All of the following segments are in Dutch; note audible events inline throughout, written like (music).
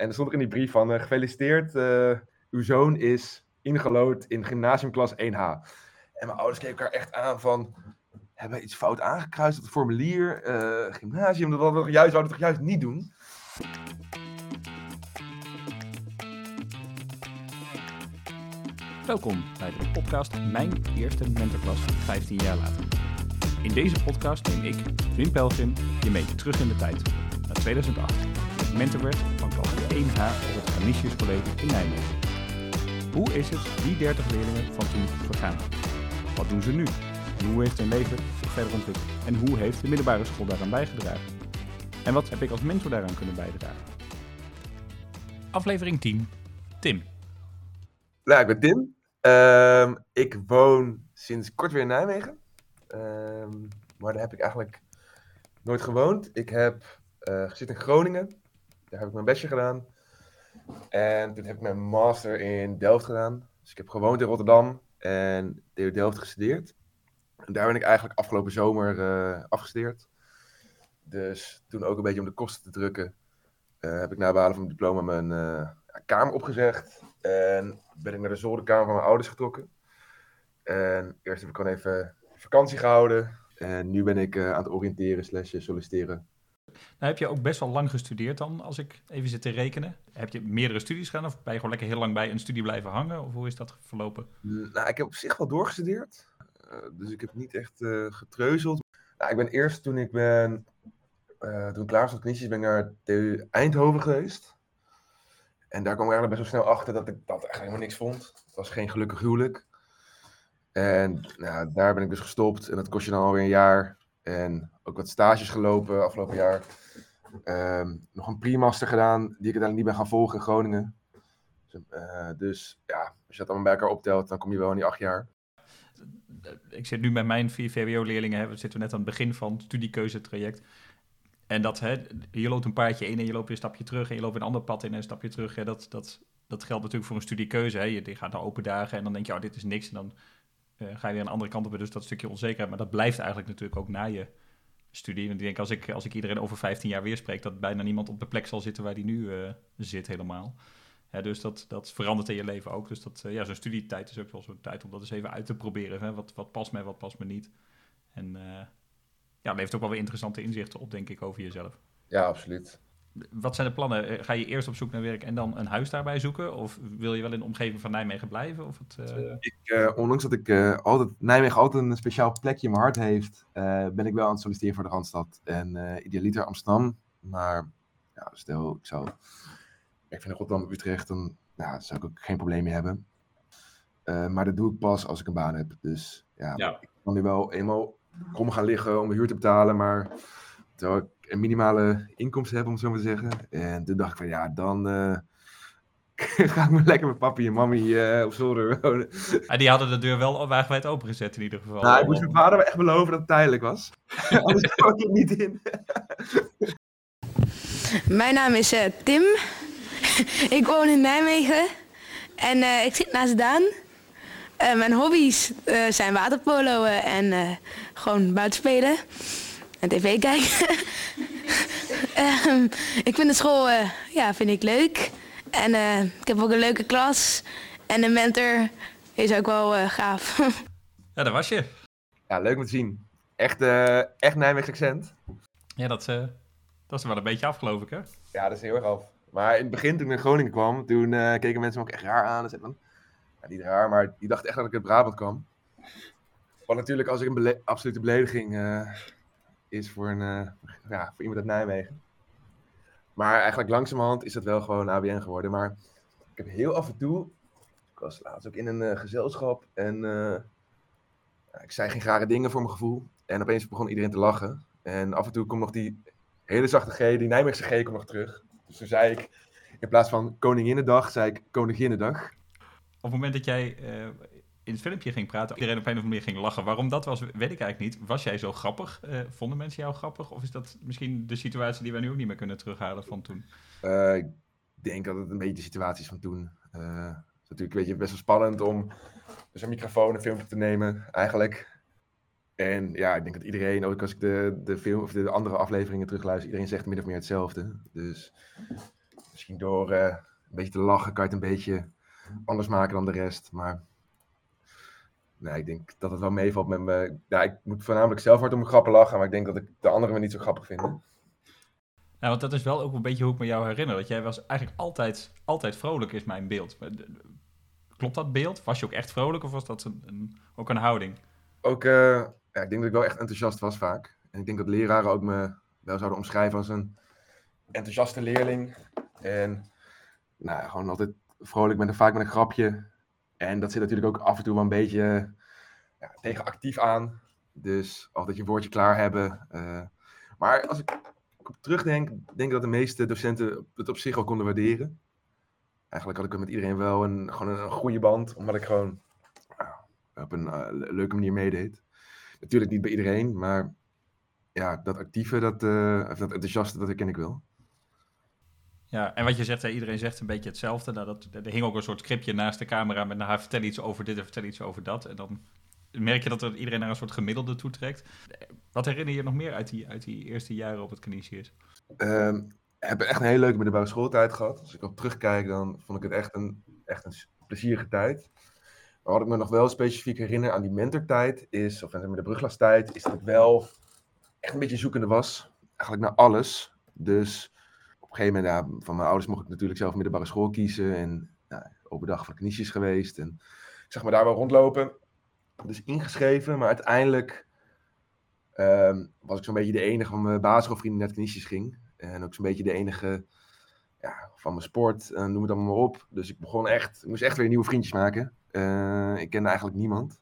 En er stond er in die brief van, eh, gefeliciteerd, eh, uw zoon is ingelood in gymnasiumklas 1H. En mijn ouders keken elkaar echt aan van, hebben we iets fout aangekruist op het formulier? Eh, gymnasium, dat we juist, zouden we toch juist niet doen? Welkom bij de podcast Mijn Eerste Mentorklas 15 jaar later. In deze podcast neem ik, Wim Pelgrim, je mee terug in de tijd, naar 2008. Ik mentor werd van klas 1H op het Canisius College in Nijmegen. Hoe is het die 30 leerlingen van toen vergaan? Wat doen ze nu? Hoe heeft hun leven zich verder ontwikkeld? En hoe heeft de middelbare school daaraan bijgedragen? En wat heb ik als mentor daaraan kunnen bijdragen? Aflevering 10. Tim. Nou, ik ben Tim. Ehm, ik woon sinds kort weer in Nijmegen. Ehm, maar daar heb ik eigenlijk nooit gewoond. Ik heb uh, gezeten in Groningen. Daar heb ik mijn bachelor gedaan. En toen heb ik mijn master in Delft gedaan. Dus ik heb gewoond in Rotterdam en TU Delft gestudeerd. En daar ben ik eigenlijk afgelopen zomer uh, afgestudeerd. Dus toen ook een beetje om de kosten te drukken, uh, heb ik na behalen van mijn diploma mijn uh, kamer opgezegd. En ben ik naar de zolderkamer van mijn ouders getrokken. En eerst heb ik gewoon even vakantie gehouden. En nu ben ik aan het oriënteren slash solliciteren nou heb je ook best wel lang gestudeerd dan, als ik even zit te rekenen. Heb je meerdere studies gedaan of ben je gewoon lekker heel lang bij een studie blijven hangen? Of hoe is dat verlopen? Nou, ik heb op zich wel doorgestudeerd. Uh, dus ik heb niet echt uh, getreuzeld. Nou, ik ben eerst toen ik ben, uh, toen ik klaar was met knietjes, ben ik naar TU Eindhoven geweest. En daar kwam ik eigenlijk best wel snel achter dat ik dat echt helemaal niks vond. Het was geen gelukkig huwelijk. En nou, daar ben ik dus gestopt. En dat kost je dan alweer een jaar. En ook wat stages gelopen afgelopen jaar. Um, nog een pre-master gedaan, die ik uiteindelijk niet ben gaan volgen in Groningen. Dus, uh, dus ja, als je dat allemaal bij elkaar optelt, dan kom je wel in die acht jaar. Ik zit nu met mijn vier VWO-leerlingen, we zitten net aan het begin van het studiekeuzetraject. En dat, hè, je loopt een paardje in en je loopt een stapje terug en je loopt een ander pad in en een stapje terug. Hè, dat, dat, dat geldt natuurlijk voor een studiekeuze. Hè. Je, gaat naar open dagen en dan denk je, oh, dit is niks. En dan ga je weer een andere kant op. Dus dat stukje onzekerheid. Maar dat blijft eigenlijk natuurlijk ook na je studie. Want ik denk, als ik, als ik iedereen over 15 jaar weer spreek, dat bijna niemand op de plek zal zitten waar die nu uh, zit helemaal. Dus dat, dat verandert in je leven ook. Dus dat, uh, ja, zo'n studietijd is ook wel zo'n tijd om dat eens even uit te proberen. Hè? Wat, wat past mij, wat past me niet. En ja, levert ook wel weer interessante inzichten op, denk ik, over jezelf. Ja, absoluut. Wat zijn de plannen? Ga je eerst op zoek naar werk en dan een huis daarbij zoeken? Of wil je wel in de omgeving van Nijmegen blijven? Of het, uh... ik, uh, ondanks dat ik uh, altijd, Nijmegen altijd een speciaal plekje in mijn hart heeft, ben ik wel aan het solliciteren voor de Randstad. En idealiter Amsterdam. Maar ja, stel, ik zou ik vind Rotterdam Utrecht, dan nou, zou ik ook geen probleem mee hebben. maar dat doe ik pas als ik een baan heb. Dus ja, ja. ik kan nu wel eenmaal krom gaan liggen om mijn huur te betalen, maar terwijl ik een minimale inkomsten heb, om het zo maar te zeggen. En toen dacht ik van ja, dan uh, (laughs) ga ik maar lekker met papi en mami uh, op zolder wonen. En die hadden de deur wel wagenwijd opengezet in ieder geval. Nou, ik moest mijn vader echt beloven dat het tijdelijk was. (laughs) (laughs) Anders kwam ik er niet in. Mijn naam is uh, Tim. ik woon in Nijmegen. En ik zit naast Daan. mijn hobby's zijn waterpolo en gewoon buitenspelen en tv kijken. um, (laughs) ik vind de school uh, ja, vind ik leuk. En uh, ik heb ook een leuke klas. En een mentor is ook wel uh, gaaf. (laughs) ja, daar was je. Ja, leuk om te zien. Echt, echt Nijmeegse accent. Ja, dat, dat is wel een beetje af, geloof ik, hè? Ja, dat is heel erg af. Maar in het begin, toen ik naar Groningen kwam, toen keken mensen me ook echt raar aan. En dan, ja, niet raar, maar die dachten echt dat ik uit Brabant kwam. Wat natuurlijk, als ik een bele absolute belediging is voor, een, uh, ja, voor iemand uit Nijmegen. Maar eigenlijk langzamerhand is dat wel gewoon ABN geworden. Maar ik heb heel af en toe, ik was laatst ook in een uh, gezelschap en uh, ik zei geen rare dingen voor mijn gevoel. En opeens begon iedereen te lachen. En af en toe komt nog die hele zachte G, die Nijmeegse G, komt nog terug. Dus toen zei ik, in plaats van Koninginnedag, zei ik Koninginnedag. Op het moment dat jij in het filmpje ging praten, iedereen op een of andere manier ging lachen. Waarom dat was, weet ik eigenlijk niet. Was jij zo grappig? Uh, vonden mensen jou grappig? Of is dat misschien de situatie die wij nu ook niet meer kunnen terughalen van toen? Uh, ik denk dat het een beetje de situatie is van toen. Uh, het is natuurlijk weet je, best wel spannend om dus een microfoon een filmpje te nemen, eigenlijk. En ja, ik denk dat iedereen, ook als ik de, de, film, of de andere afleveringen terugluister, iedereen zegt min of meer hetzelfde. Dus misschien door eh, een beetje te lachen kan je het een beetje anders maken dan de rest. Maar nee, ik denk dat het wel meevalt met me. Ja, ik moet voornamelijk zelf hard om mijn grappen lachen, maar ik denk dat ik de anderen me niet zo grappig vinden. Ja, want dat is wel ook een beetje hoe ik me jou herinner. Dat jij was eigenlijk altijd, altijd vrolijk, is mijn beeld. Klopt dat beeld? Was je ook echt vrolijk of was dat een, een ook een houding? Ook, uh, ja, ik denk dat ik wel echt enthousiast was vaak. En ik denk dat leraren ook me wel zouden omschrijven als een enthousiaste leerling. En nou, gewoon altijd vrolijk met een, vaak met een grapje. En dat zit natuurlijk ook af en toe wel een beetje ja, tegen actief aan. Dus altijd je woordje klaar hebben. Uh, maar als ik terugdenk, denk ik dat de meeste docenten het op zich al konden waarderen. Eigenlijk had ik met iedereen wel een, gewoon een, goede band, omdat ik gewoon op een uh, leuke manier meedeed. Natuurlijk niet bij iedereen, maar ja, dat actieve, dat, dat enthousiaste, dat herken ik wel. Ja, en wat je zegt, iedereen zegt een beetje hetzelfde. Nou, dat, er hing ook een soort scriptje naast de camera met, nou, vertel iets over dit en vertel iets over dat. En dan merk je dat er iedereen naar een soort gemiddelde toe trekt. Wat herinner je nog meer uit die, uit die eerste jaren op het Canisius? Um, ik heb echt een hele leuke middelbare schooltijd gehad. Als ik op terugkijk, dan vond ik het echt een, echt een plezierige tijd. Maar wat ik me nog wel specifiek herinner aan die mentortijd is, of met de bruglastijd, is dat ik wel echt een beetje zoekende was. Eigenlijk naar alles. Dus een gegeven moment, van mijn ouders mocht ik natuurlijk zelf middelbare school kiezen. En nou, overdag van Canisius geweest. En zeg maar daar wel rondlopen dus ingeschreven, maar uiteindelijk um, was ik zo'n beetje de enige van mijn basisschoolvrienden naar kniesjes ging. En ook zo'n beetje de enige ja, van mijn sport, uh, noem het allemaal maar op. Dus ik begon echt, ik moest echt weer nieuwe vriendjes maken. Uh, ik kende eigenlijk niemand.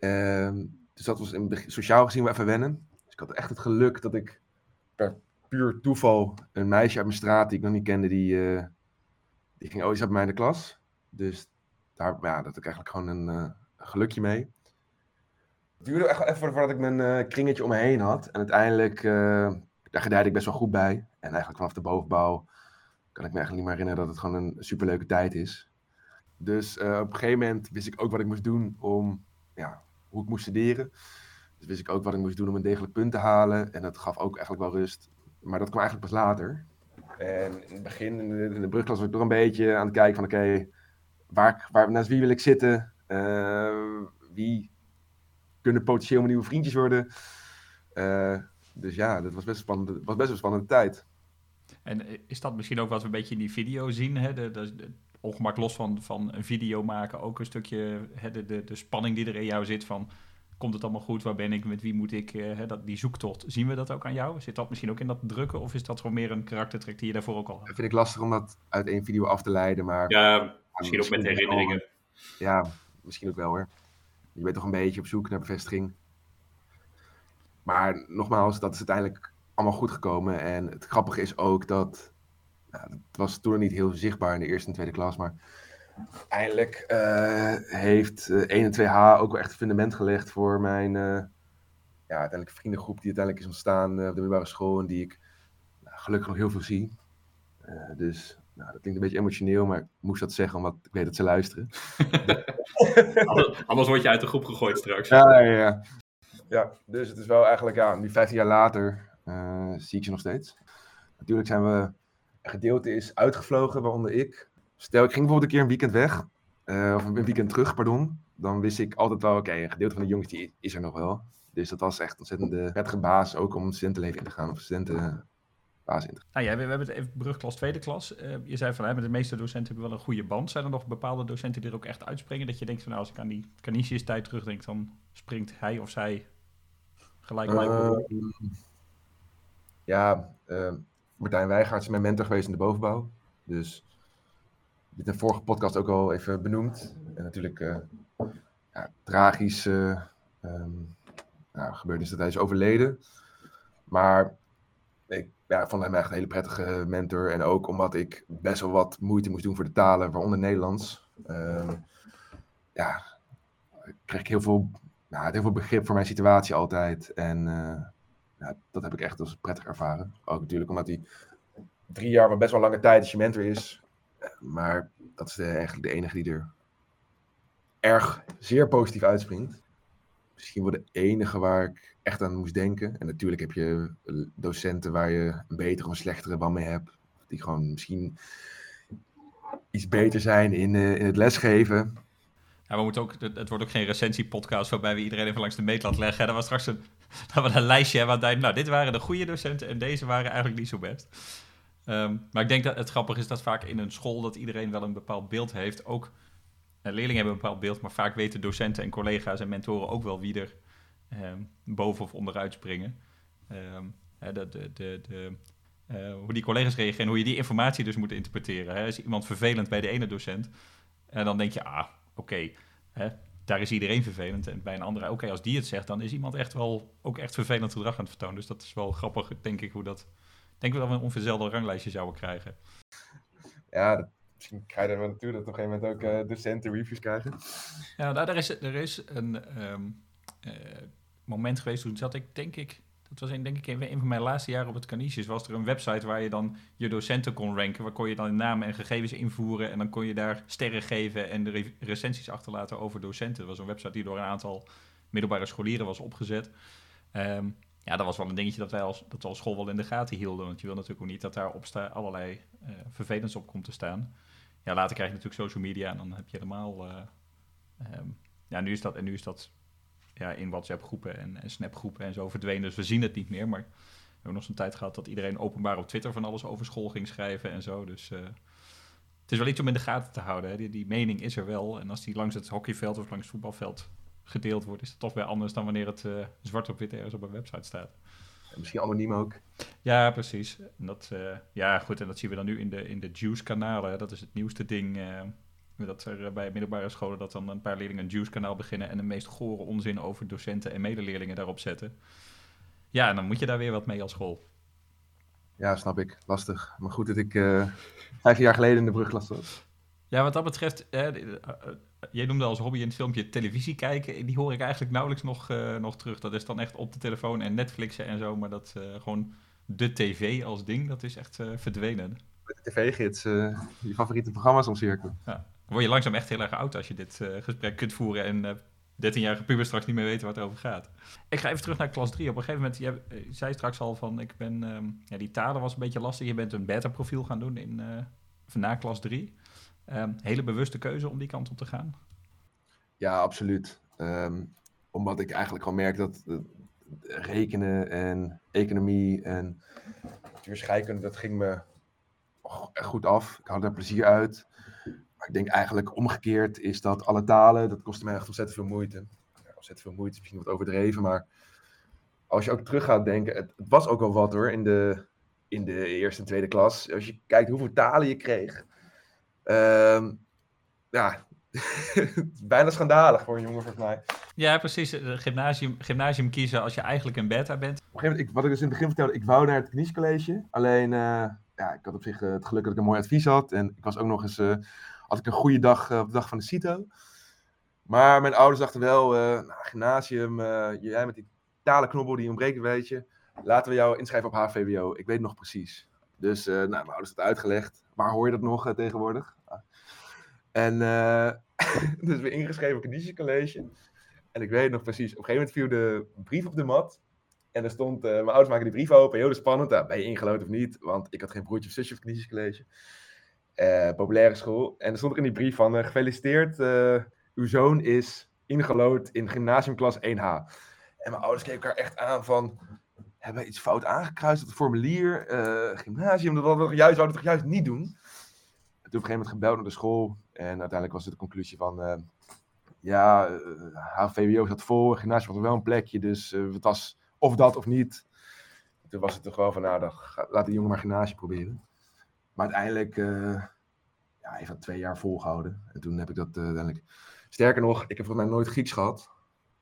Uh, dus dat was in sociaal gezien wel even wennen. Dus ik had echt het geluk dat ik per puur toeval een meisje uit mijn straat die ik nog niet kende, die, uh, die ging ooit bij mij in de klas. Dus daar, ja, dat ik eigenlijk gewoon een, eh, gelukje mee. Het duurde echt even voordat ik mijn uh, kringetje om me heen had. En uiteindelijk, daar gedijde ik best wel goed bij. En eigenlijk vanaf de bovenbouw kan ik me eigenlijk niet meer herinneren dat het gewoon een superleuke tijd is. Dus op een gegeven moment wist ik ook wat ik moest doen om, ja, hoe ik moest studeren. Dus wist ik ook wat ik moest doen om een degelijk punt te halen. En dat gaf ook eigenlijk wel rust. Maar dat kwam eigenlijk pas later. En in het begin, in de, in brugklas, was ik toch een beetje aan het kijken van, oké, waar, waar, naast wie wil ik zitten? Uh, wie kunnen potentieel mijn nieuwe vriendjes worden? Uh, dus ja, dat was best, spannend, was best een spannende tijd. En is dat misschien ook wat we een beetje in die video zien? Hè? De, ongemak los van, van een video maken, ook een stukje de, de, de spanning die er in jou zit van... Komt het allemaal goed? Waar ben ik? Met wie moet ik? Uh, hè, dat, die zoektocht. Zien we dat ook aan jou? Zit dat misschien ook in dat drukken? Of is dat gewoon meer een karaktertrek die je daarvoor ook al had? Dat vind ik lastig om dat uit één video af te leiden. Maar ja, misschien ook met herinneringen. Ja, misschien ook wel hoor. Je bent toch een beetje op zoek naar bevestiging. Maar nogmaals, dat is uiteindelijk allemaal goed gekomen. En het grappige is ook dat. Nou, het was toen niet heel zichtbaar in de eerste en tweede klas. Maar eindelijk uh, heeft uh, 1 en 2H ook wel echt een fundament gelegd voor mijn. Uh, ja, uiteindelijk vriendengroep die uiteindelijk is ontstaan op de middelbare school. En die ik nou, gelukkig nog heel veel zie. dus nou, dat klinkt een beetje emotioneel, maar ik moest dat zeggen omdat ik weet dat ze luisteren. (laughs) Anders word je uit de groep gegooid straks. Ja, ja, ja. ja dus het is wel eigenlijk, ja, nu 15 jaar later uh, zie ik ze nog steeds. Natuurlijk zijn we, een gedeelte is uitgevlogen, waaronder ik. Stel, ik ging bijvoorbeeld een keer een weekend weg, uh, of een weekend terug, pardon. Dan wist ik altijd wel, oké, okay, een gedeelte van de jongens die is er nog wel. Dus dat was echt een ontzettend prettige baas, ook om studentenleven in te gaan, of studenten nou ja, we, we hebben het even brugklas, tweede klas. Uh, je zei van, hè, met de meeste docenten hebben we wel een goede band. Zijn er nog bepaalde docenten die er ook echt uitspringen? Dat je denkt van, nou, als ik aan die Canisius tijd terugdenk, dan springt hij of zij gelijk uh, Ja, uh, Martijn Wijgaard is mijn mentor geweest in de bovenbouw. Dus dit in de vorige podcast ook al even benoemd. En natuurlijk ja, tragisch nou, gebeurd is dat hij is overleden. Maar ik ja, vond hem echt een hele prettige mentor. En ook omdat ik best wel wat moeite moest doen voor de talen, waaronder Nederlands. Uh, ja, kreeg ik heel veel, nou, heel veel begrip voor mijn situatie altijd. En uh, ja, dat heb ik echt als prettig ervaren. Ook natuurlijk omdat hij drie jaar, wat best wel lange tijd, als je mentor is. Maar dat is eigenlijk de enige die er erg zeer positief uitspringt. Misschien wel de enige waar ik echt aan moest denken. En natuurlijk heb je docenten waar je een betere of slechtere band mee hebt. Die gewoon misschien iets beter zijn in, eh, in het lesgeven. Ja, we moeten ook, het wordt ook geen recensiepodcast waarbij we iedereen even langs de meetlat leggen. Dat was straks een, (laughs) dat we een lijstje hebben nou, dit waren de goede docenten en deze waren eigenlijk niet zo best. Ehm, maar ik denk dat het grappig is dat vaak in een school dat iedereen wel een bepaald beeld heeft. Ook eh, leerlingen hebben een bepaald beeld, maar vaak weten docenten en collega's en mentoren ook wel wie er ehm, boven of onderuit springen. Ehm, hè, de, de, de, eh, hoe die collega's reageren en hoe je die informatie dus moet interpreteren. Hè. Is iemand vervelend bij de ene docent? En dan denk je, ah, oké, daar is iedereen vervelend. En bij een andere, oké, als die het zegt, dan is iemand echt wel ook echt vervelend gedrag aan het vertonen. Dus dat is wel grappig, denk ik, hoe dat... Ik denk wel dat we een ongeveer hetzelfde ranglijstje zouden krijgen. Ja, dat- misschien krijg je wel naartoe dat op een gegeven moment ook eh, docenten reviews krijgen. Ja, nou, er, is, er is een ehm, eh, moment geweest, toen zat ik, denk ik, dat was in, denk ik een van mijn laatste jaren op het Canisius, was er een website waar je dan je docenten kon ranken, waar kon je dan namen en gegevens invoeren en dan kon je daar sterren geven en de re- recensies achterlaten over docenten. Dat was een website die door een aantal middelbare scholieren was opgezet. Ehm, ja, dat was wel een dingetje dat wij als, dat we als school wel in de gaten hielden, want je wil natuurlijk ook niet dat daar op sta, allerlei eh vervelends op komt te staan. Ja, later krijg je natuurlijk social media en dan heb je helemaal... ehm, ja, nu is dat, en nu is dat ja, in WhatsApp-groepen en, en Snap-groepen en zo verdwenen. Dus we zien het niet meer. Maar we hebben nog zo'n tijd gehad dat iedereen openbaar op Twitter van alles over school ging schrijven en zo. Dus eh, het is wel iets om in de gaten te houden. Hè. Die, die mening is er wel. En als die langs het hockeyveld of langs het voetbalveld gedeeld wordt, is het toch weer anders dan wanneer het eh, zwart op wit ergens op een website staat. En misschien anoniem ook. Ja, precies. En dat, eh, ja, goed, en dat zien we dan nu in de, in de Juice-kanalen. Dat is het nieuwste ding. eh, dat er bij middelbare scholen dat dan een paar leerlingen een Juice-kanaal beginnen en de meest gore onzin over docenten en medeleerlingen daarop zetten. Ja, en dan moet je daar weer wat mee als school. Ja, snap ik. Lastig. Maar goed dat ik eh vijf jaar geleden in de brugklas was. Ja, wat dat betreft, eh, jij noemde als hobby in het filmpje televisie kijken. Die hoor ik eigenlijk nauwelijks nog, eh, nog terug. Dat is dan echt op de telefoon en Netflixen en zo. Maar dat eh, gewoon de tv als ding, dat is echt eh, verdwenen. De tv-gids, je favoriete programma's omcirkelen. Dan word je langzaam echt heel erg oud als je dit gesprek kunt voeren en eh 13-jarige pubers straks niet meer weten wat er over gaat. Ik ga even terug naar klas 3. Op een gegeven moment, je zei straks al van, ik ben, ehm, ja, die talen was een beetje lastig. Je bent een beta-profiel gaan doen in, na klas 3. Ehm, hele bewuste keuze om die kant op te gaan. Ja, absoluut. Ehm, omdat ik eigenlijk gewoon merk dat rekenen en economie en natuurscheikunde, dat ging me goed af. Ik had er plezier uit. Maar ik denk eigenlijk omgekeerd is dat alle talen, dat kostte mij echt ontzettend veel moeite. Ontzettend veel moeite is misschien wat overdreven, maar als je ook terug gaat denken, het, was ook wel wat hoor in de, in de eerste en tweede klas. Als je kijkt hoeveel talen je kreeg. Ehm, ja, (laughs) bijna schandalig voor een jongen volgens mij. Ja, precies. Eh, Gymnasium, gymnasium kiezen als je eigenlijk een beta bent. Op een gegeven moment, ik, wat ik dus in het begin vertelde, ik wou naar het kniescollege. Alleen, eh, ja, ik had op zich eh, het geluk dat ik een mooi advies had. En ik was ook nog eens, eh, had ik een goede dag op de dag van de CITO. Maar mijn ouders dachten wel, eh nou, gymnasium, eh, jij met die talenknobbel, die ontbreekt een beetje. Laten we jou inschrijven op HVWO. Ik weet het nog precies. Dus, eh, nou, mijn ouders hadden het uitgelegd. Waar hoor je dat nog tegenwoordig? En, eh, (laughs) dus weer ingeschreven op het kniescollege. En ik weet nog precies, op een gegeven moment viel de brief op de mat. En er stond, eh, mijn ouders maken die brief open, heel spannend. Nou, ben je ingelood of niet? Want ik had geen broertje of zusje op het kniescollege. Eh populaire school. En er stond ook in die brief van, gefeliciteerd, uw zoon is ingelood in gymnasiumklas 1H. En mijn ouders keken elkaar echt aan van, hebben we iets fout aangekruist op het formulier? Gymnasium, dat hadden we juist, zouden we toch juist niet doen? En toen op een gegeven moment gebeld naar de school. En uiteindelijk was het de conclusie van, eh, ja, eh, HVWO zat vol, gymnasium er wel een plekje, dus eh, het was of dat of niet. Toen was het toch wel van, nou, dan laat die jongen maar gymnasium proberen. Maar uiteindelijk ja, dat twee jaar volgehouden. En toen heb ik dat uiteindelijk... Sterker nog, ik heb volgens mij nooit Grieks gehad.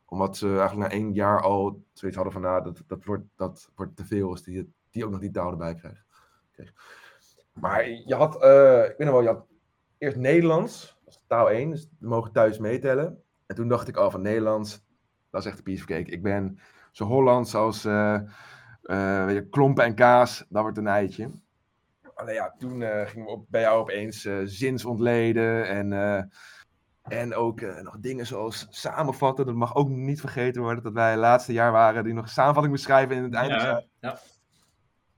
Omdat ze eigenlijk na één jaar al zoiets hadden van, nou, dat, dat, wordt, dat wordt te veel als die, die ook nog die taal erbij krijgt. Maar je had, ik weet nog wel, je had eerst Nederlands, dat is taal 1, dus we mogen thuis meetellen. En toen dacht ik al van Nederlands, dat is echt een piece of cake. Ik ben zo Hollands als uh, uh, weet je, klompen en kaas, dat wordt een eitje. Alleen ja, toen uh, gingen we op, bij jou opeens zinsontleden en, en ook nog dingen zoals samenvatten. Dat mag ook niet vergeten worden dat wij het laatste jaar waren die nog samenvatting beschrijven in het einde. Ja, ja.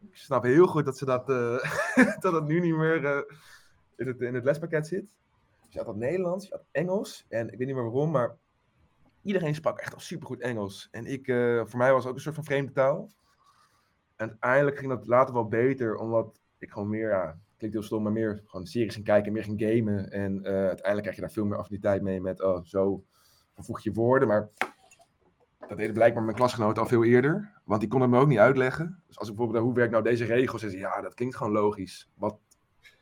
ik snap heel goed dat ze dat, eh, (laughs) dat het nu niet meer eh, in, het, in het lespakket zit. Je had dat Nederlands, je had Engels. En ik weet niet meer waarom, maar iedereen sprak echt al supergoed Engels. En ik, eh, voor mij was het ook een soort van vreemde taal. En uiteindelijk ging dat later wel beter, omdat ik gewoon meer, ja, klinkt heel stom, maar meer gewoon series ging kijken, meer ging gamen. En eh, uiteindelijk krijg je daar veel meer affiniteit mee met, oh, zo vervoeg je woorden. Maar dat deden blijkbaar mijn klasgenoten al veel eerder, want die konden het me ook niet uitleggen. Dus als ik bijvoorbeeld, hoe werkt nou deze regel, zeggen ze, ja, dat klinkt gewoon logisch. Wat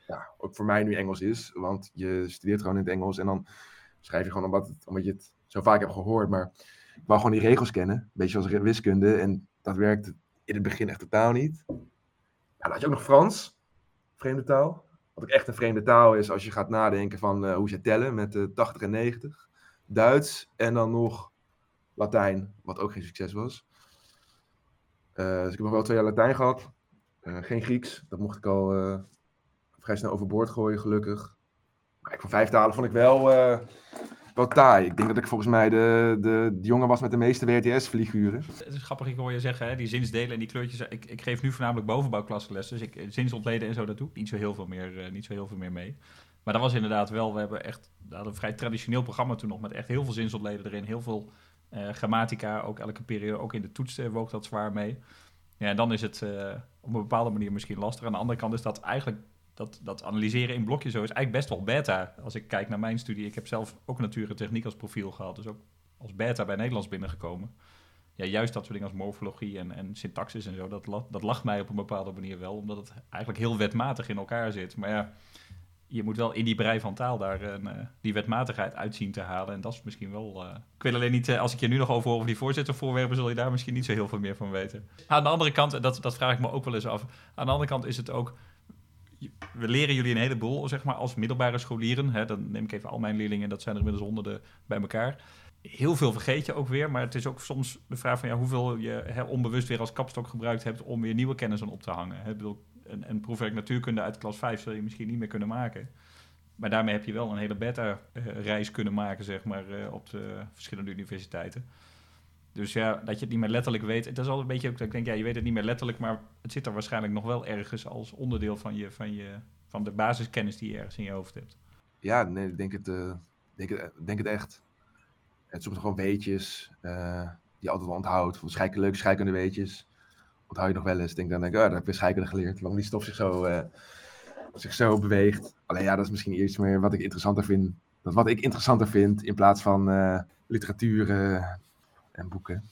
ja, ook voor mij nu Engels is, want je studeert gewoon in het Engels en dan schrijf je gewoon omdat, het, omdat je het zo vaak hebt gehoord. Maar ik wou gewoon die regels kennen, een beetje zoals wiskunde. En dat werkte in het begin echt totaal niet. Ja, dan had je ook nog Frans, vreemde taal. Wat ook echt een vreemde taal is als je gaat nadenken van eh, hoe ze tellen met de 80 en 90. Duits en dan nog Latijn, wat ook geen succes was. Eh, dus ik heb nog wel twee jaar Latijn gehad. Eh, geen Grieks, dat mocht ik al eh, vrij snel overboord gooien, gelukkig. Maar ik van vijf talen vond ik wel, eh, wel taai. Ik denk dat ik volgens mij de, de, de jongen was met de meeste WTS-figuren. Het is grappig, ik hoor je zeggen, hè, die zinsdelen en die kleurtjes. Ik, ik geef nu voornamelijk bovenbouwklassenles, dus ik, zinsontleden en zo, dat doe ik niet zo heel veel meer, eh, niet zo heel veel meer mee. Maar dat was inderdaad wel, we hebben echt, we hadden een vrij traditioneel programma toen nog, met echt heel veel zinsontleden erin, heel veel eh, grammatica, ook elke periode, ook in de toets eh, woog dat zwaar mee. Ja, en dan is het eh, op een bepaalde manier misschien lastig. Aan de andere kant is dat eigenlijk, dat, dat analyseren in blokjes zo, is eigenlijk best wel beta. Als ik kijk naar mijn studie, ik heb zelf ook natuur en techniek als profiel gehad, dus ook als beta bij Nederlands binnengekomen. Ja, juist dat soort dingen als morfologie en, en syntaxis en zo, dat, dat lacht mij op een bepaalde manier wel, omdat het eigenlijk heel wetmatig in elkaar zit. Maar ja, je moet wel in die brei van taal daar eh, die wetmatigheid uit zien te halen. En dat is misschien wel. eh, Ik weet alleen niet, eh, als ik je nu nog over over die voorzittervoorwerpen, zul je daar misschien niet zo heel veel meer van weten. Aan de andere kant, dat, dat vraag ik me ook wel eens af. Aan de andere kant is het ook. We leren jullie een heleboel, zeg maar, als middelbare scholieren. Hè, dan neem ik even al mijn leerlingen, dat zijn er inmiddels honderden bij elkaar. Heel veel vergeet je ook weer, maar het is ook soms de vraag van ja, hoeveel je onbewust weer als kapstok gebruikt hebt om weer nieuwe kennis aan op te hangen. Hè, bedoel, een, een proefwerk natuurkunde uit klas 5 zul je misschien niet meer kunnen maken. Maar daarmee heb je wel een hele beta-reis kunnen maken, zeg maar, eh, op de verschillende universiteiten. Dus ja, dat je het niet meer letterlijk weet. Het is altijd een beetje ook dat ik denk, ja, je weet het niet meer letterlijk, maar het zit er waarschijnlijk nog wel ergens als onderdeel van, je, van, je, van de basiskennis die je ergens in je hoofd hebt. Ja, nee, ik denk het, eh, denk het, denk het echt. Het soms gewoon weetjes eh, die je altijd wel onthoudt. Van leuke scheikunde weetjes. Onthoud je nog wel eens. Denk dan denk ik, oh, dat heb ik weer scheikunde geleerd. Waarom die stof zich zo, eh, zich zo beweegt. Alleen ja, dat is misschien iets meer wat ik interessanter vind. Dat wat ik interessanter vind in plaats van eh, literatuur eh, en boeken.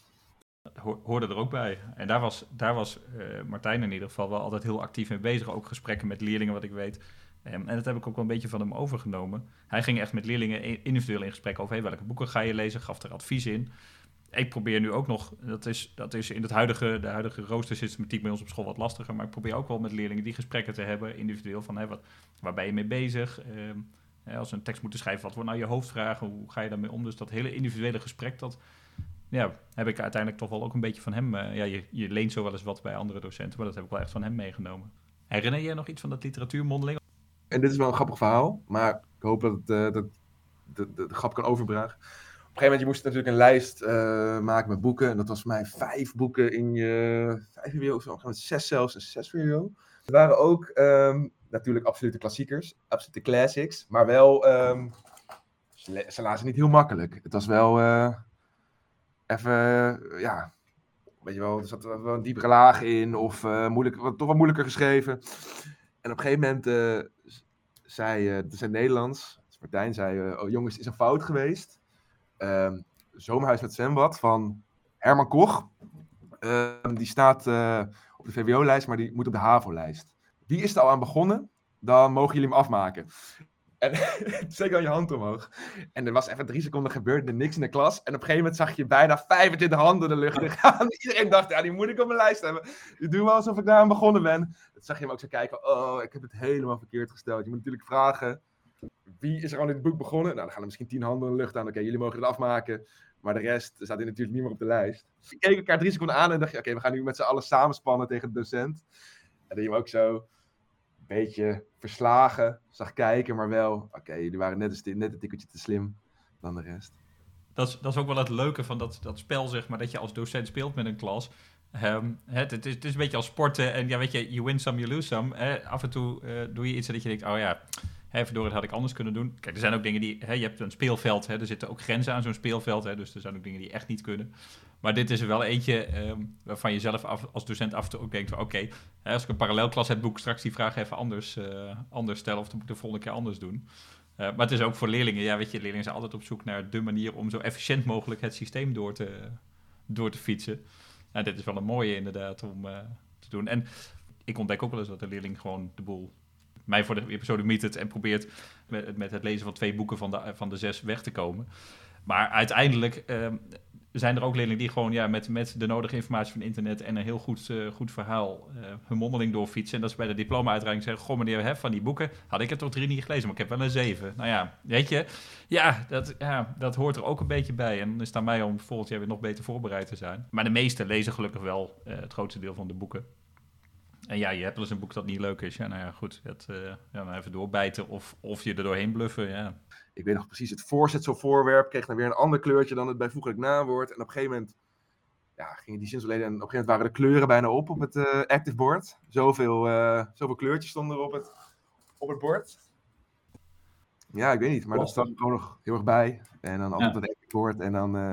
Hoorde er ook bij. En daar was, daar was eh, Martijn in ieder geval wel altijd heel actief mee bezig. Ook gesprekken met leerlingen, wat ik weet. Ehm, en dat heb ik ook wel een beetje van hem overgenomen. Hij ging echt met leerlingen individueel in gesprek over welke boeken ga je lezen, gaf er advies in. Ik probeer nu ook nog, dat is, dat is in het huidige, de huidige roostersystematiek bij ons op school wat lastiger, maar ik probeer ook wel met leerlingen die gesprekken te hebben, individueel, van hey, wat, waar ben je mee bezig? Ehm, als een tekst moeten schrijven, wat worden nou je hoofdvragen? Hoe ga je daarmee om? Dus dat hele individuele gesprek, dat ja, heb ik uiteindelijk toch wel ook een beetje van hem. eh, ja, je, je leent zo wel eens wat bij andere docenten, maar dat heb ik wel echt van hem meegenomen. Herinner je nog iets van dat literatuurmondeling? En dit is wel een grappig verhaal, maar ik hoop dat het eh, dat, de, de, grap kan overdragen. Op een gegeven moment, je moest natuurlijk een lijst eh, maken met boeken. En dat was voor mij vijf boeken in je vijf VWO, of zo. Een zes zelfs, en zes VWO. Er waren ook ehm, natuurlijk absolute klassiekers, absolute classics. Maar wel, ehm, ze, lazen niet heel makkelijk. Het was wel even, eh, ja, weet je wel, er zat wel een diepere laag in. Of eh, moeilijk, wat, toch wat moeilijker geschreven. En op een gegeven moment eh, zei, eh het is Nederlands, dus Martijn zei, oh jongens, is een fout geweest. Ehm, Zomerhuis met zwembad van Herman Koch. Ehm, die staat op de VWO-lijst, maar die moet op de HAVO-lijst. Wie is er al aan begonnen? Dan mogen jullie hem afmaken. En (laughs) steek dan je hand omhoog. En er was even drie seconden gebeurd, er niks in de klas. En op een gegeven moment zag je bijna 25 handen in de lucht gaan. (laughs) Iedereen dacht, ja, die moet ik op mijn lijst hebben. Ik doe wel alsof ik daar aan begonnen ben. Toen zag je hem ook zo kijken, oh, ik heb het helemaal verkeerd gesteld. Je moet natuurlijk vragen, wie is er aan dit boek begonnen? Nou, dan gaan er misschien tien handen in de lucht aan. Oké, jullie mogen het afmaken. Maar de rest staat hier natuurlijk niet meer op de lijst. We keken elkaar drie seconden aan en dacht je, oké, we gaan nu met z'n allen samenspannen tegen de docent. En dat je ook zo beetje verslagen zag kijken, maar wel, oké, jullie waren net een, net tikkeltje te slim dan de rest. Dat is, dat is ook wel het leuke van dat, dat spel, zeg maar, dat je als docent speelt met een klas. Ehm, het, het, is, een beetje als sporten en ja, weet je, you win some, you lose some. Af en toe eh, doe je iets dat je denkt, oh ja, hè, verdorie, dat had ik anders kunnen doen. Kijk, er zijn ook dingen die, hè, je hebt een speelveld, hè, er zitten ook grenzen aan zo'n speelveld, hè, dus er zijn ook dingen die echt niet kunnen. Maar dit is er wel eentje ehm, waarvan je zelf af, als docent af en toe ook denkt oké, als ik een parallelklas heb, boek straks die vraag even anders, eh, anders stellen of dan moet ik de volgende keer anders doen. Uh, maar het is ook voor leerlingen, ja, weet je, leerlingen zijn altijd op zoek naar de manier om zo efficiënt mogelijk het systeem door te, door te fietsen. Nou, dit is wel een mooie inderdaad om uh, te doen. En ik ontdek ook wel eens dat de leerling gewoon de boel mij voor de episode meet en probeert met, met, het lezen van twee boeken van de, van de zes weg te komen. Maar uiteindelijk uh, zijn er ook leerlingen die gewoon ja, met, met de nodige informatie van internet en een heel goed, uh, goed verhaal uh, hun mondeling doorfietsen. En dat ze bij de diploma-uitreiking zeggen: Goh, meneer, hè, van die boeken had ik er toch drie niet gelezen, maar ik heb wel een zeven. Nou ja, weet je, ja dat, ja, dat hoort er ook een beetje bij. En dan is het aan mij om volgend jaar weer nog beter voorbereid te zijn. Maar de meesten lezen gelukkig wel uh, het grootste deel van de boeken. En ja, je hebt wel eens een boek dat niet leuk is. Ja, nou ja, goed. Het, ja, even doorbijten of, of je er doorheen bluffen, ja. Ik weet nog precies, het voorzetselvoorwerp kreeg dan weer een ander kleurtje dan het bijvoeglijk naamwoord. En op een gegeven moment ja, gingen die zinsleden en op een gegeven moment waren de kleuren bijna op op het uh, active board. Zoveel, uh, zoveel kleurtjes stonden er op het, op het bord. Ja, ik weet niet, maar dat staat gewoon nog heel erg bij. En dan altijd ja. het active board en dan... Uh,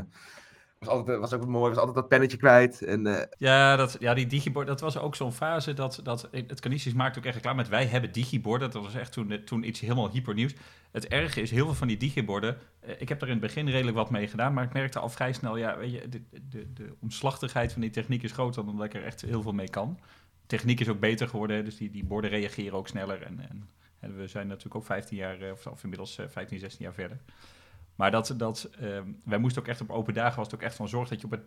was, altijd, was ook mooi, was altijd dat pennetje kwijt. En, uh... ja, dat, ja, die digibord, dat was ook zo'n fase dat, dat het Canisius maakte ook echt klaar met wij hebben digiborden. Dat was echt toen, toen iets helemaal hypernieuws. Het erge is, heel veel van die digiborden, ik heb er in het begin redelijk wat mee gedaan, maar ik merkte al vrij snel, ja, weet je, de, de, de omslachtigheid van die techniek is groter dan dat ik er echt heel veel mee kan. Techniek is ook beter geworden, dus die, die borden reageren ook sneller. En, en, en we zijn natuurlijk ook 15 jaar, of, of inmiddels 15, 16 jaar verder. Maar dat, dat, uh, wij moesten ook echt op open dagen, was het ook echt van zorg dat je op het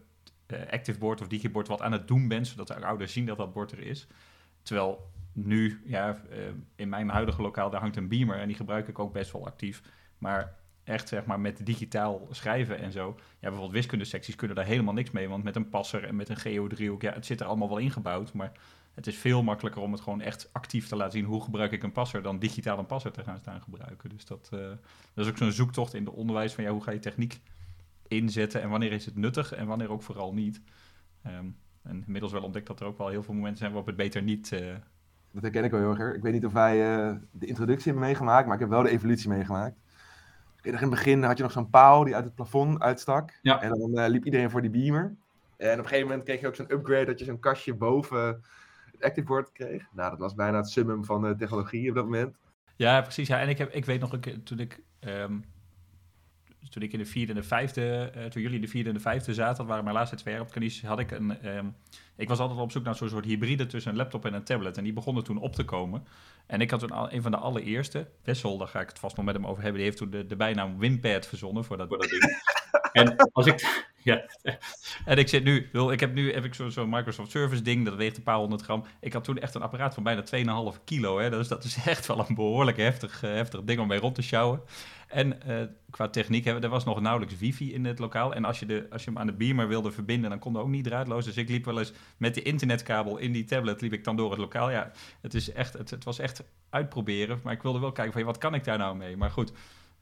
uh, active board of digibord wat aan het doen bent, zodat de ouders zien dat dat bord er is. Terwijl nu, ja, uh, in mijn huidige lokaal, daar hangt een beamer en die gebruik ik ook best wel actief. Maar echt zeg maar met digitaal schrijven en zo. Ja, bijvoorbeeld wiskundesecties kunnen daar helemaal niks mee, want met een passer en met een geodriehoek, ja, het zit er allemaal wel ingebouwd, maar het is veel makkelijker om het gewoon echt actief te laten zien. Hoe gebruik ik een passer dan digitaal een passer te gaan staan gebruiken. Dus dat, uh, dat is ook zo'n zoektocht in de onderwijs van ja, hoe ga je techniek inzetten en wanneer is het nuttig en wanneer ook vooral niet. Um, en inmiddels wel ontdekt dat er ook wel heel veel momenten zijn waarop het beter niet... Uh... Dat herken ik wel heel erg. Ik weet niet of wij uh, de introductie hebben meegemaakt, maar ik heb wel de evolutie meegemaakt. In het begin had je nog zo'n paal die uit het plafond uitstak. Ja. En dan liep iedereen voor die beamer. En op een gegeven moment kreeg je ook zo'n upgrade dat je zo'n kastje boven active board kreeg. Nou, dat was bijna het summum van de technologie op dat moment. Ja, precies. Ja. En ik, heb, ik weet nog, een keer, toen ik, um, toen ik in de vierde en de vijfde, uh, toen jullie in de vierde en de vijfde zaten, dat waren mijn laatste twee jaar op Canisius, had ik een, um, ik was altijd op zoek naar zo'n soort hybride tussen een laptop en een tablet. En die begonnen toen op te komen. En ik had toen een van de allereerste, Wessel, daar ga ik het vast nog met hem over hebben, die heeft toen de, de bijnaam Winpad verzonnen voor dat, voor dat ding. (laughs) en als ik, (laughs) ja. En ik zit nu, ik heb nu heb ik zo'n zo Microsoft Service ding, dat weegt een paar honderd gram. Ik had toen echt een apparaat van bijna 2,5 kilo. Hè? Dus dat is echt wel een behoorlijk heftig, uh, heftig ding om mee rond te sjouwen. En uh, qua techniek, hè, er was nog nauwelijks wifi in het lokaal. En als je, de, als je hem aan de beamer wilde verbinden, dan kon dat ook niet draadloos. Dus ik liep wel eens met de internetkabel in die tablet, liep ik dan door het lokaal. Ja, het, is echt, het, het was echt uitproberen. Maar ik wilde wel kijken van, wat kan ik daar nou mee? Maar goed,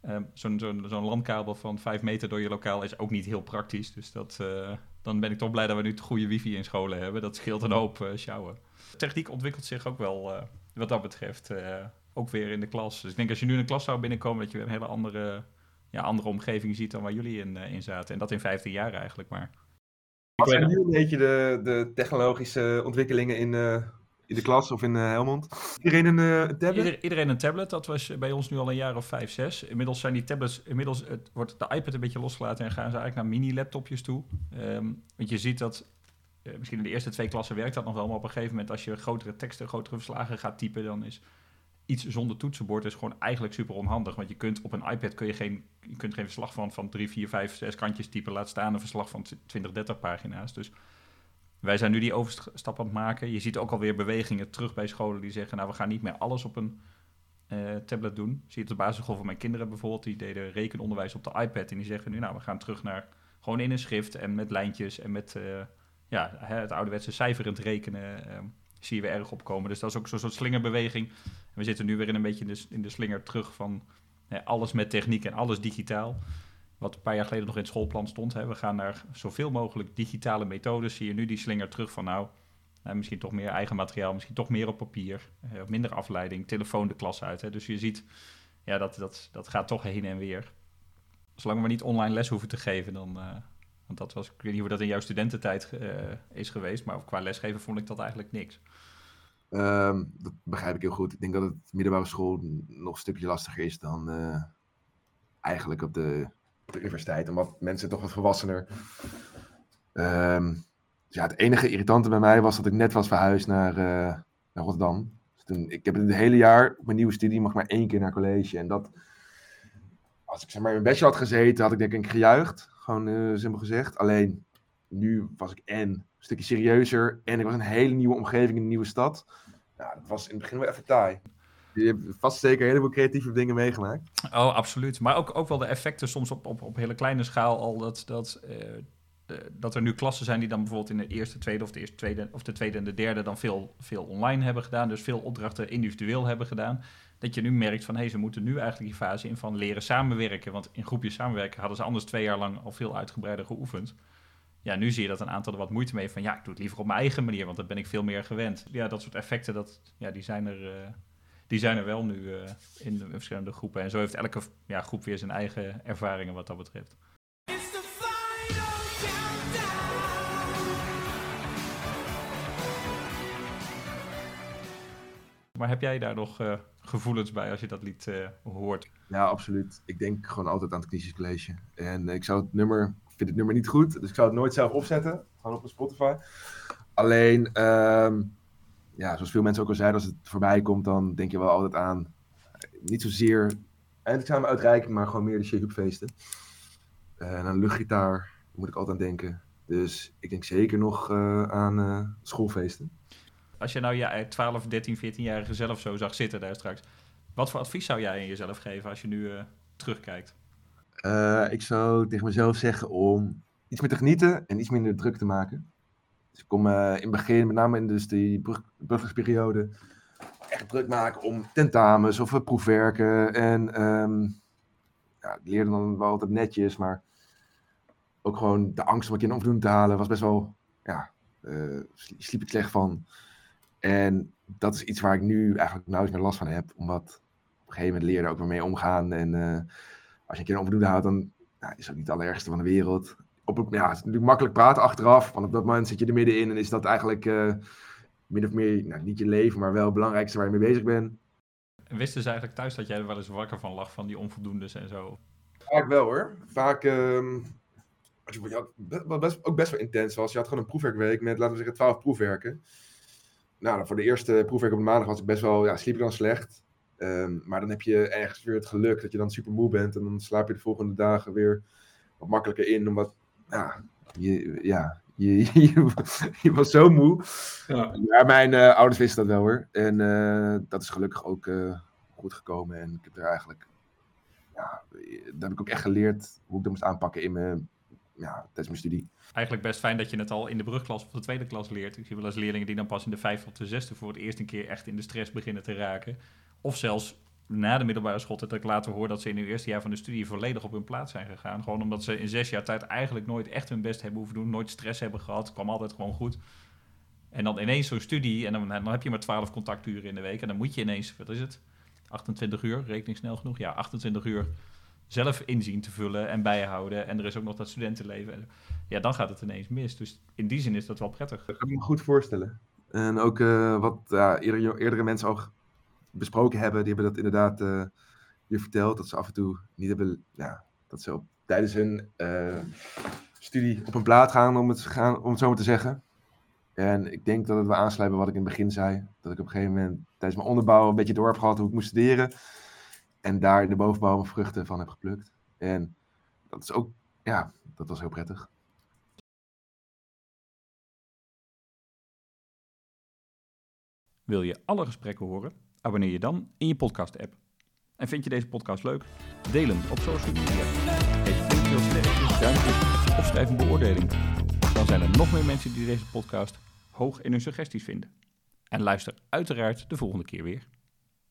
um, zo'n zo zo landkabel van 5 meter door je lokaal is ook niet heel praktisch. Dus dat, uh, dan ben ik toch blij dat we nu het goede wifi in scholen hebben. Dat scheelt een hoop uh, sjouwen. Techniek ontwikkelt zich ook wel, uh, wat dat betreft, ook weer in de klas. Dus ik denk als je nu in een klas zou binnenkomen, dat je weer een hele andere, ja, andere omgeving ziet dan waar jullie in, in zaten. En dat in 15 jaar eigenlijk maar. Wat zijn nu een beetje de, de technologische ontwikkelingen in, in de klas of in uh, Helmond. Iedereen een, een tablet? Ieder, iedereen een tablet. Dat was bij ons nu al een jaar of vijf, zes. Inmiddels zijn die tablets, inmiddels het, wordt de iPad een beetje losgelaten en gaan ze eigenlijk naar mini-laptopjes toe. Um, want je ziet dat, misschien in de eerste twee klassen werkt dat nog wel, maar op een gegeven moment als je grotere teksten, grotere verslagen gaat typen, dan is iets zonder toetsenbord is gewoon eigenlijk super onhandig. Want je kunt op een iPad kun je geen, je kunt geen verslag van, van drie, vier, vijf, zes kantjes typen. Laat staan een verslag van 20, 30 pagina's. Dus wij zijn nu die overstap aan het maken. Je ziet ook alweer bewegingen terug bij scholen die zeggen... nou, we gaan niet meer alles op een uh, tablet doen. Zie je het op de basisschool van mijn kinderen bijvoorbeeld. Die deden rekenonderwijs op de iPad. En die zeggen nu, nou, we gaan terug naar gewoon in een schrift... en met lijntjes en met uh, ja, het ouderwetse cijferend rekenen... Uh, zie je weer erg opkomen. Dus dat is ook zo'n soort slingerbeweging. En we zitten nu weer in een beetje in de, in de slinger terug van... alles met techniek en alles digitaal... wat een paar jaar geleden nog in het schoolplan stond. Hè. We gaan naar zoveel mogelijk digitale methodes. Zie je nu die slinger terug van nou, nou misschien toch meer eigen materiaal, misschien toch meer op papier, eh, minder afleiding, telefoon de klas uit. Hè. Dus je ziet, ja, dat, dat, dat gaat toch heen en weer. Zolang we niet online les hoeven te geven, dan... Uh, want dat was, ik weet niet hoe dat in jouw studententijd uh, is geweest, maar qua lesgeven vond ik dat eigenlijk niks. Um, dat begrijp ik heel goed. Ik denk dat het middelbare school nog een stukje lastiger is dan uh, eigenlijk op de, de, universiteit. Omdat mensen toch wat volwassener. Um, ja, het enige irritante bij mij was dat ik net was verhuisd naar, uh, naar Rotterdam. Dus toen, ik heb het hele jaar op mijn nieuwe studie mag maar één keer naar college. En dat, als ik zeg maar in mijn bachelor had gezeten, had ik denk ik gejuicht. Gewoon uh, simpel gezegd. Alleen nu was ik en een stukje serieuzer. En ik was in een hele nieuwe omgeving in een nieuwe stad. Dat was in het begin wel even taai. Je hebt vast zeker een heleboel creatieve dingen meegemaakt. Oh, absoluut. Maar ook, ook wel de effecten soms op, op, op hele kleine schaal al. Dat, dat, uh, dat er nu klassen zijn die dan bijvoorbeeld in de eerste, tweede of de eerste, tweede of de tweede en de derde dan veel, veel online hebben gedaan. Dus veel opdrachten individueel hebben gedaan. Dat je nu merkt van hé, hey, ze moeten nu eigenlijk die fase in van leren samenwerken. Want in groepjes samenwerken hadden ze anders twee jaar lang al veel uitgebreider geoefend. Ja, nu zie je dat een aantal er wat moeite mee van ja, ik doe het liever op mijn eigen manier, want dan ben ik veel meer gewend. Ja, dat soort effecten, dat, ja, die, zijn er, uh, die zijn er wel nu uh, in de verschillende groepen. En zo heeft elke ja, groep weer zijn eigen ervaringen wat dat betreft. Maar heb jij daar nog uh, gevoelens bij als je dat lied hoort? Ja, absoluut. Ik denk gewoon altijd aan het Kniesjes College. En ik zou het nummer vind het nummer niet goed, dus ik zou het nooit zelf opzetten. Gewoon op Spotify. Alleen, um, ja, zoals veel mensen ook al zeiden, als het voorbij komt, dan denk je wel altijd aan. Niet zozeer eindexamen uitreiking, maar gewoon meer de shake feesten. Uh, en aan luchtgitaar moet ik altijd aan denken. Dus ik denk zeker nog uh, aan uh, schoolfeesten. Als je nou je 12, 13, 14-jarige zelf zo zag zitten daar straks, wat voor advies zou jij in jezelf geven als je nu terugkijkt? Ik zou tegen mezelf zeggen om iets meer te genieten en iets minder druk te maken. Dus ik kom uh, in het begin, met name in dus die brug, buffersperiode, echt druk maken om tentamens of proefwerken. En um, ja, ik leerde dan wel altijd netjes, maar ook gewoon de angst om een keer onvoldoende te halen was best wel, ja, uh, sliep ik slecht van. En dat is iets waar ik nu eigenlijk nauwelijks meer last van heb, omdat op een gegeven moment leerde ook weer mee omgaan en als je een keer een onvoldoende houdt, dan is dat niet het allerergste van de wereld. Op, ja, het is natuurlijk makkelijk praten achteraf, want op dat moment zit je er middenin en is dat eigenlijk uh, min of meer, nou, niet je leven, maar wel het belangrijkste waar je mee bezig bent. En wisten ze eigenlijk thuis dat jij er wel eens wakker van lag, van die onvoldoendes en zo? Vaak wel hoor. Vaak, um, ja, best, ook best wel intens was. Je had gewoon een proefwerkweek met, laten we zeggen, twaalf proefwerken. Nou, voor de eerste proefwerk op de maandag was ik best wel, ja, sliep ik dan slecht. Um, maar dan heb je ergens weer het geluk dat je dan super moe bent. En dan slaap je de volgende dagen weer wat makkelijker in. Omdat, ja, je, ja, je, (laughs) je, je was zo moe. Ja, ja mijn uh, ouders wisten dat wel hoor. En uh, dat is gelukkig ook uh, goed gekomen. En ik heb er eigenlijk, ja, dat heb ik ook echt geleerd hoe ik dat moest aanpakken in mijn, ja, tijdens mijn studie. Eigenlijk best fijn dat je het al in de brugklas of de tweede klas leert. Ik zie wel eens leerlingen die dan pas in de vijfde of de zesde voor het eerst een keer echt in de stress beginnen te raken. Of zelfs na de middelbare school, dat ik later hoor dat ze in hun eerste jaar van de studie volledig op hun plaats zijn gegaan. Gewoon omdat ze in zes jaar tijd eigenlijk nooit echt hun best hebben hoeven doen, nooit stress hebben gehad, kwam altijd gewoon goed. En dan ineens zo'n studie, en dan, dan heb je maar 12 contacturen in de week, en dan moet je ineens, wat is het, 28 uur, rekening snel genoeg, ja, 28 uur zelf inzien te vullen en bijhouden. En er is ook nog dat studentenleven. Ja, dan gaat het ineens mis. Dus in die zin is dat wel prettig. Dat kan ik me goed voorstellen. En ook uh, wat ja, eerder, eerdere mensen ook besproken hebben, die hebben dat inderdaad uh, hier verteld. Dat ze af en toe niet hebben, ja, dat ze op, tijdens hun uh, studie op een plaat gaan om, het, gaan, om het zo maar te zeggen. En ik denk dat het wel aansluit bij wat ik in het begin zei. Dat ik op een gegeven moment tijdens mijn onderbouw een beetje door heb gehad hoe ik moest studeren. En daar de bovenbouw mijn vruchten van heb geplukt. En dat is ook, ja, dat was heel prettig. Wil je alle gesprekken horen? Abonneer je dan in je podcast-app. En vind je deze podcast leuk? Deel hem op social media. Geef eventueel sterretjes, duimpjes of schrijf een beoordeling. Dan zijn er nog meer mensen die deze podcast hoog in hun suggesties vinden. En luister uiteraard de volgende keer weer.